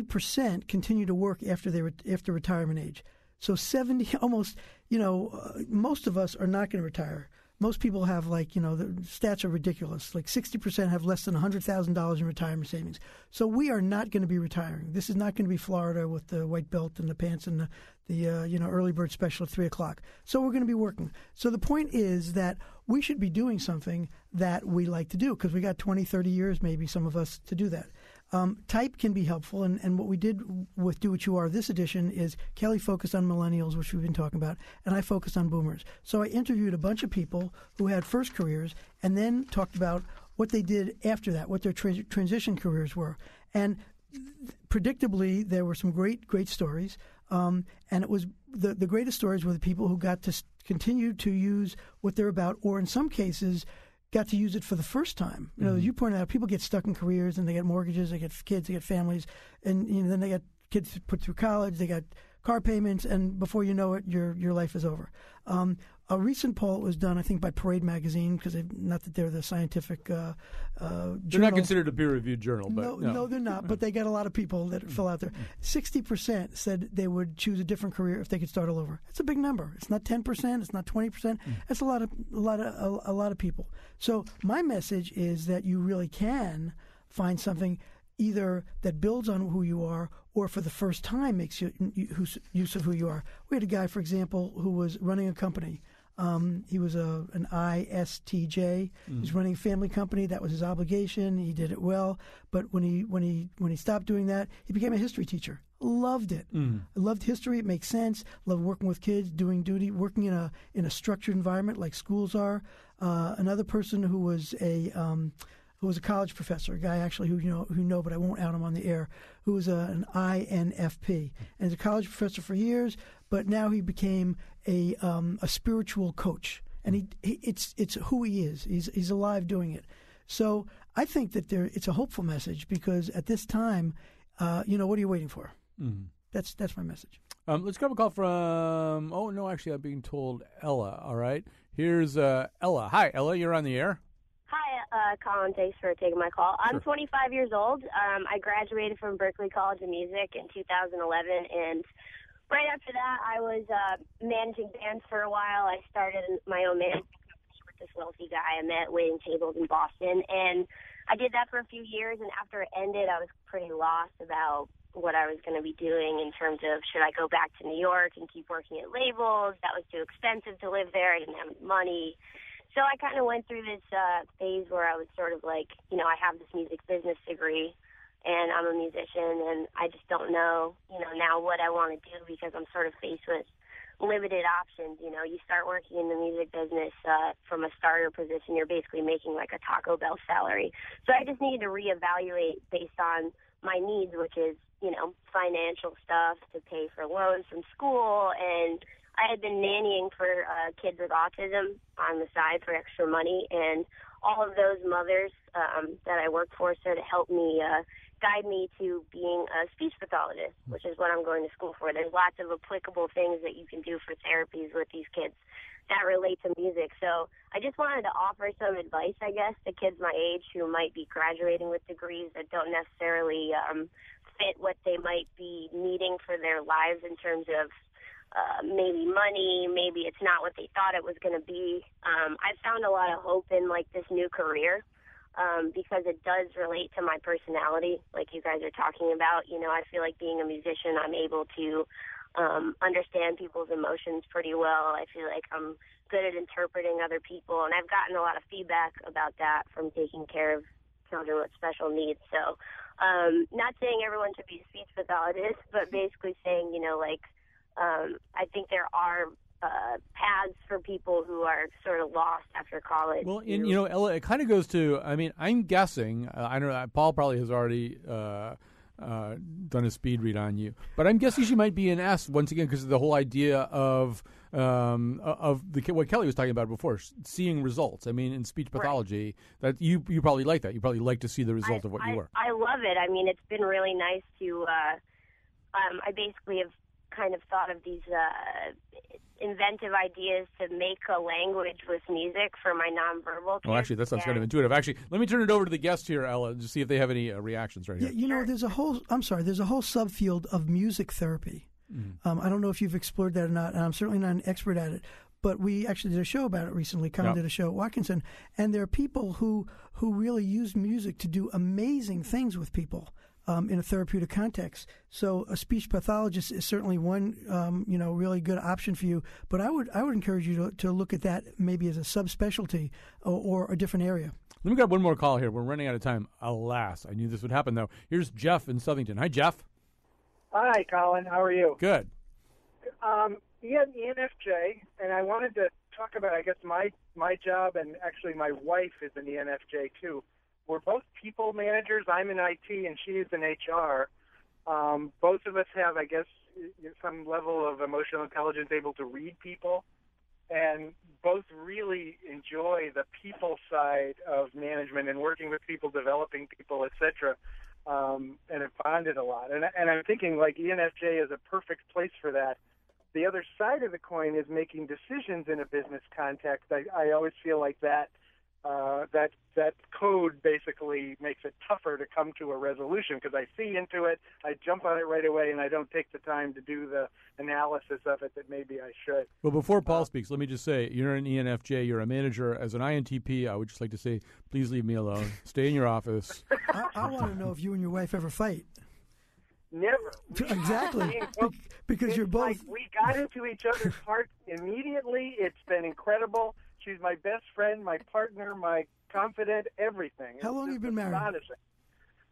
percent continue to work after they after retirement age. So 70 almost, you know, uh, most of us are not going to retire. Most people have like, you know, the stats are ridiculous. Like 60% have less than $100,000 in retirement savings. So we are not going to be retiring. This is not going to be Florida with the white belt and the pants and the, the uh, you know, early bird special at 3 o'clock. So we're going to be working. So the point is that we should be doing something that we like to do because we got 20, 30 years, maybe some of us, to do that. Um, type can be helpful, and, and what we did with Do What You Are this edition is Kelly focused on millennials, which we've been talking about, and I focused on boomers. So I interviewed a bunch of people who had first careers and then talked about what they did after that, what their tra- transition careers were. And predictably, there were some great, great stories. Um, and it was the, the greatest stories were the people who got to continue to use what they're about, or in some cases, got to use it for the first time. You know, as you pointed out, people get stuck in careers and they get mortgages, they get kids, they get families, and you know, then they get kids put through college, they got car payments, and before you know it, your your life is over. Um, a recent poll was done, I think, by Parade Magazine, because not that they're the scientific. Uh, uh, They're not considered a peer-reviewed journal, but No, no, they're not. But they got a lot of people that fill out there. Sixty percent said they would choose a different career if they could start all over. It's a big number. It's not ten percent. It's not twenty percent. That's a lot of a lot of a, a lot of people. So my message is that you really can find something either that builds on who you are or for the first time makes you, you use of who you are. We had a guy, for example, who was running a company. Um, he was a an ISTJ. Mm. He's running a family company. That was his obligation. He did it well. But when he when he when he stopped doing that, he became a history teacher. Loved it. Mm. I loved history. It makes sense. Loved working with kids, doing duty, working in a in a structured environment like schools are. Uh, another person who was a um, who was a college professor, a guy actually who you know who know, but I won't out him on the air, who was a, an INFP and is a college professor for years, but now he became a um, a spiritual coach, and he, he it's it's who he is. He's he's alive doing it. So I think that there it's a hopeful message because at this time, uh, you know, what are you waiting for? Mhm. That's that's my message. Um, let's grab a call from. Oh no, actually, I'm being told Ella. All right, here's uh, Ella. Hi, Ella. You're on the air. Hi, uh, Colin. Thanks for taking my call. I'm 25 years old. Um, I graduated from Berklee College of Music in 2011, and right after that, I was uh, managing bands for a while. I started my own management company with this wealthy guy I met waiting tables in Boston, and I did that for a few years. And after it ended, I was pretty lost about what I was going to be doing in terms of should I go back to New York and keep working at labels? That was too expensive to live there. I didn't have money. So I kind of went through this uh, phase where I was sort of like, you know, I have this music business degree and I'm a musician and I just don't know, you know, now what I want to do because I'm sort of faced with limited options. You know, you start working in the music business uh, from a starter position, you're basically making like a Taco Bell salary. So I just needed to reevaluate based on my needs, which is, you know, financial stuff to pay for loans from school. And I had been nannying for uh, kids with autism on the side for extra money. And all of those mothers um, that I worked for sort of helped me uh, guide me to being a speech pathologist, which is what I'm going to school for. There's lots of applicable things that you can do for therapies with these kids that relate to music. So I just wanted to offer some advice, I guess, to kids my age who might be graduating with degrees that don't necessarily um, fit what they might be needing for their lives in terms of uh, maybe money, maybe it's not what they thought it was going to be. Um, I found a lot of hope in like this new career um, because it does relate to my personality, like you guys are talking about. You know, I feel like being a musician, I'm able to um, understand people's emotions pretty well. I feel like I'm good at interpreting other people, and I've gotten a lot of feedback about that from taking care of children with special needs. So, um, not saying everyone should be a speech pathologist, but basically saying, you know, like, um, I think there are uh, paths for people who are sort of lost after college. Well, and you know, Ella, it kind of goes to. I mean, I'm guessing. Uh, I don't know uh, Paul probably has already uh, uh, done a speed read on you, but I'm guessing she might be an S once again because of the whole idea of um, of the what Kelly was talking about before, seeing results. I mean, in speech pathology, that you you probably like that. You probably like to see the result of what I, you work. I love it. I mean, it's been really nice to. Uh, um, I basically have kind of thought of these uh, inventive ideas to make a language with music for my nonverbal. Oh, actually, that sounds kind of intuitive. Actually, let me turn it over to the guest here, Ella, to see if they have any uh, reactions right here. Yeah, here. you know, there's a whole. I'm sorry. There's a whole subfield of music therapy. Mm-hmm. Um, I don't know if you've explored that or not, and I'm certainly not an expert at it. But we actually did a show about it recently. Colin Yeah. did a show at Watkinson, and there are people who who really use music to do amazing things with people um, in a therapeutic context. So a speech pathologist is certainly one um, you know really good option for you. But I would I would encourage you to, to look at that maybe as a subspecialty or, or a different area. Let me grab one more call here. We're running out of time. Alas, I knew this would happen though. Here's Jeff in Southington. Hi, Jeff. Hi, Colin. How are you? Good. Um, Ian, ENFJ, and I wanted to talk about, I guess, my my job, and actually my wife is an ENFJ too. We're both people managers. I'm in IT, and she is in HR. Um, both of us have, I guess, some level of emotional intelligence, able to read people, and both really enjoy the people side of management and working with people, developing people, etc. Um, and have bonded a lot. And, and I'm thinking like ENFJ is a perfect place for that. The other side of the coin is making decisions in a business context. I, I always feel like that uh, that that code basically makes it tougher to come to a resolution because I see into it, I jump on it right away, and I don't take the time to do the analysis of it that maybe I should. Well, before Paul speaks, let me just say you're an ENFJ, you're a manager. As an INTP, I would just like to say, please leave me alone. Stay in your office. I, I want to know if you and your wife ever fight. Never. Exactly. Because it's you're both- Like we got into each other's hearts immediately. It's been incredible. She's my best friend, my partner, my confidant, everything. How It's long have you been married? astonishing.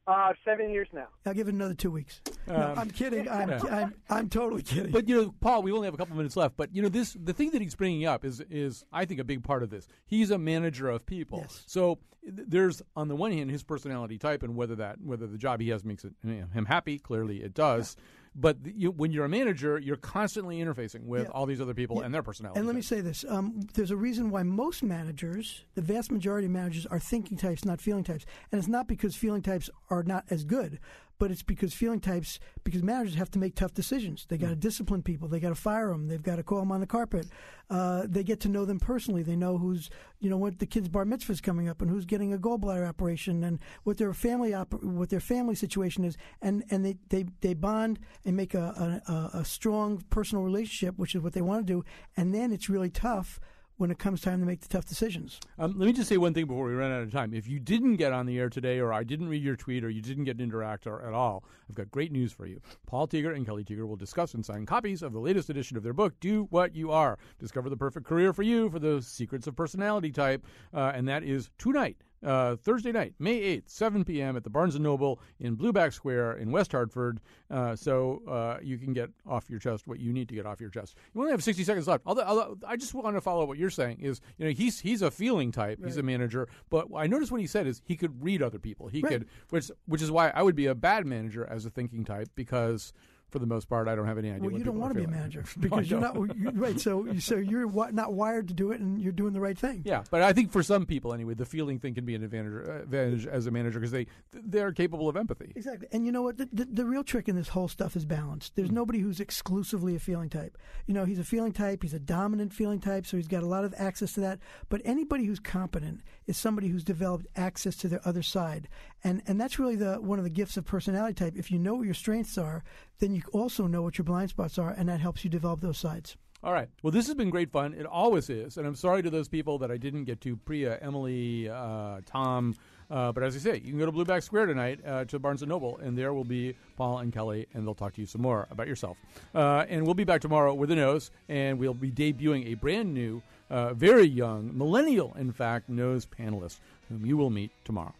Uh, seven years now. I'll give it another two weeks. no, Um, I'm kidding. I'm, yeah. I'm, I'm totally kidding. But you know, Paul, we only have a couple minutes left. But you know, this the thing that he's bringing up is is I think a big part of this. He's a manager of people, so there's on the one hand his personality type and whether that whether the job he has makes it, you know, him happy. Clearly, it does. But you, when you're a manager, you're constantly interfacing with Yeah. all these other people Yeah. and their personalities. And let me say this: um, there's a reason why most managers, the vast majority of managers, are thinking types, not feeling types. And it's not because feeling types are not as good, but it's because feeling types, because managers have to make tough decisions. They got to discipline people. They got to fire them. They've got to call them on the carpet. Uh, they get to know them personally. They know who's, you know, what the kid's bar mitzvah is coming up and who's getting a gallbladder operation and what their family op- what their family situation is. And and they they, they bond and make a, a a- a strong personal relationship, which is what they want to do. And then it's really tough when it comes time to make the tough decisions. Um, let me just say one thing before we run out of time. If you didn't get on the air today, or I didn't read your tweet, or you didn't get to interact at all, I've got great news for you. Paul Tieger and Kelly Tieger will discuss and sign copies of the latest edition of their book, Do What You Are. Discover the perfect career for you for the secrets of personality type. Uh, and that is tonight. Uh, Thursday night, May 8th, 7 p.m. at the Barnes & Noble in Blueback Square in West Hartford. Uh, so uh, you can get off your chest what you need to get off your chest. You only have 60 seconds left. Although, although I just want to follow what you're saying is, you know, he's he's a feeling type. He's a manager. But I noticed what he said is he could read other people. He Right. could, which which is why I would be a bad manager as a thinking type because for the most part I don't have any idea. Well, what you don't want to be a manager because you're not right. So so you're not wired to do it, and you're doing the right thing. Yeah, but I think for some people anyway, the feeling thing can be an advantage, uh, advantage as a manager because they they're capable of empathy. Exactly. And you know what? The, the, the real trick in this whole stuff is balance. There's Hmm. nobody who's exclusively a feeling type. You know, he's a feeling type, he's a dominant feeling type, so he's got a lot of access to that. But anybody who's competent is somebody who's developed access to their other side. And and that's really the one of the gifts of personality type. If you know what your strengths are, then you also know what your blind spots are, and that helps you develop those sides. All right. Well, this has been great fun. It always is. And I'm sorry to those people that I didn't get to Priya, Emily, uh, Tom. Uh, but as I say, you can go to Blueback Square tonight uh, to Barnes & Noble, and there will be Paul and Kelly, and they'll talk to you some more about yourself. Uh, and we'll be back tomorrow with a nose, and we'll be debuting a brand new uh, very young, millennial, in fact, nose panelist, whom you will meet tomorrow.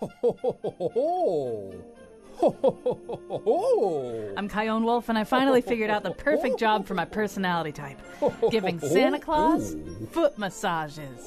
Ho, ho, ho, ho, ho. I'm Chion Wolf, and I finally figured out the perfect job for my personality type. Giving Santa Claus foot massages.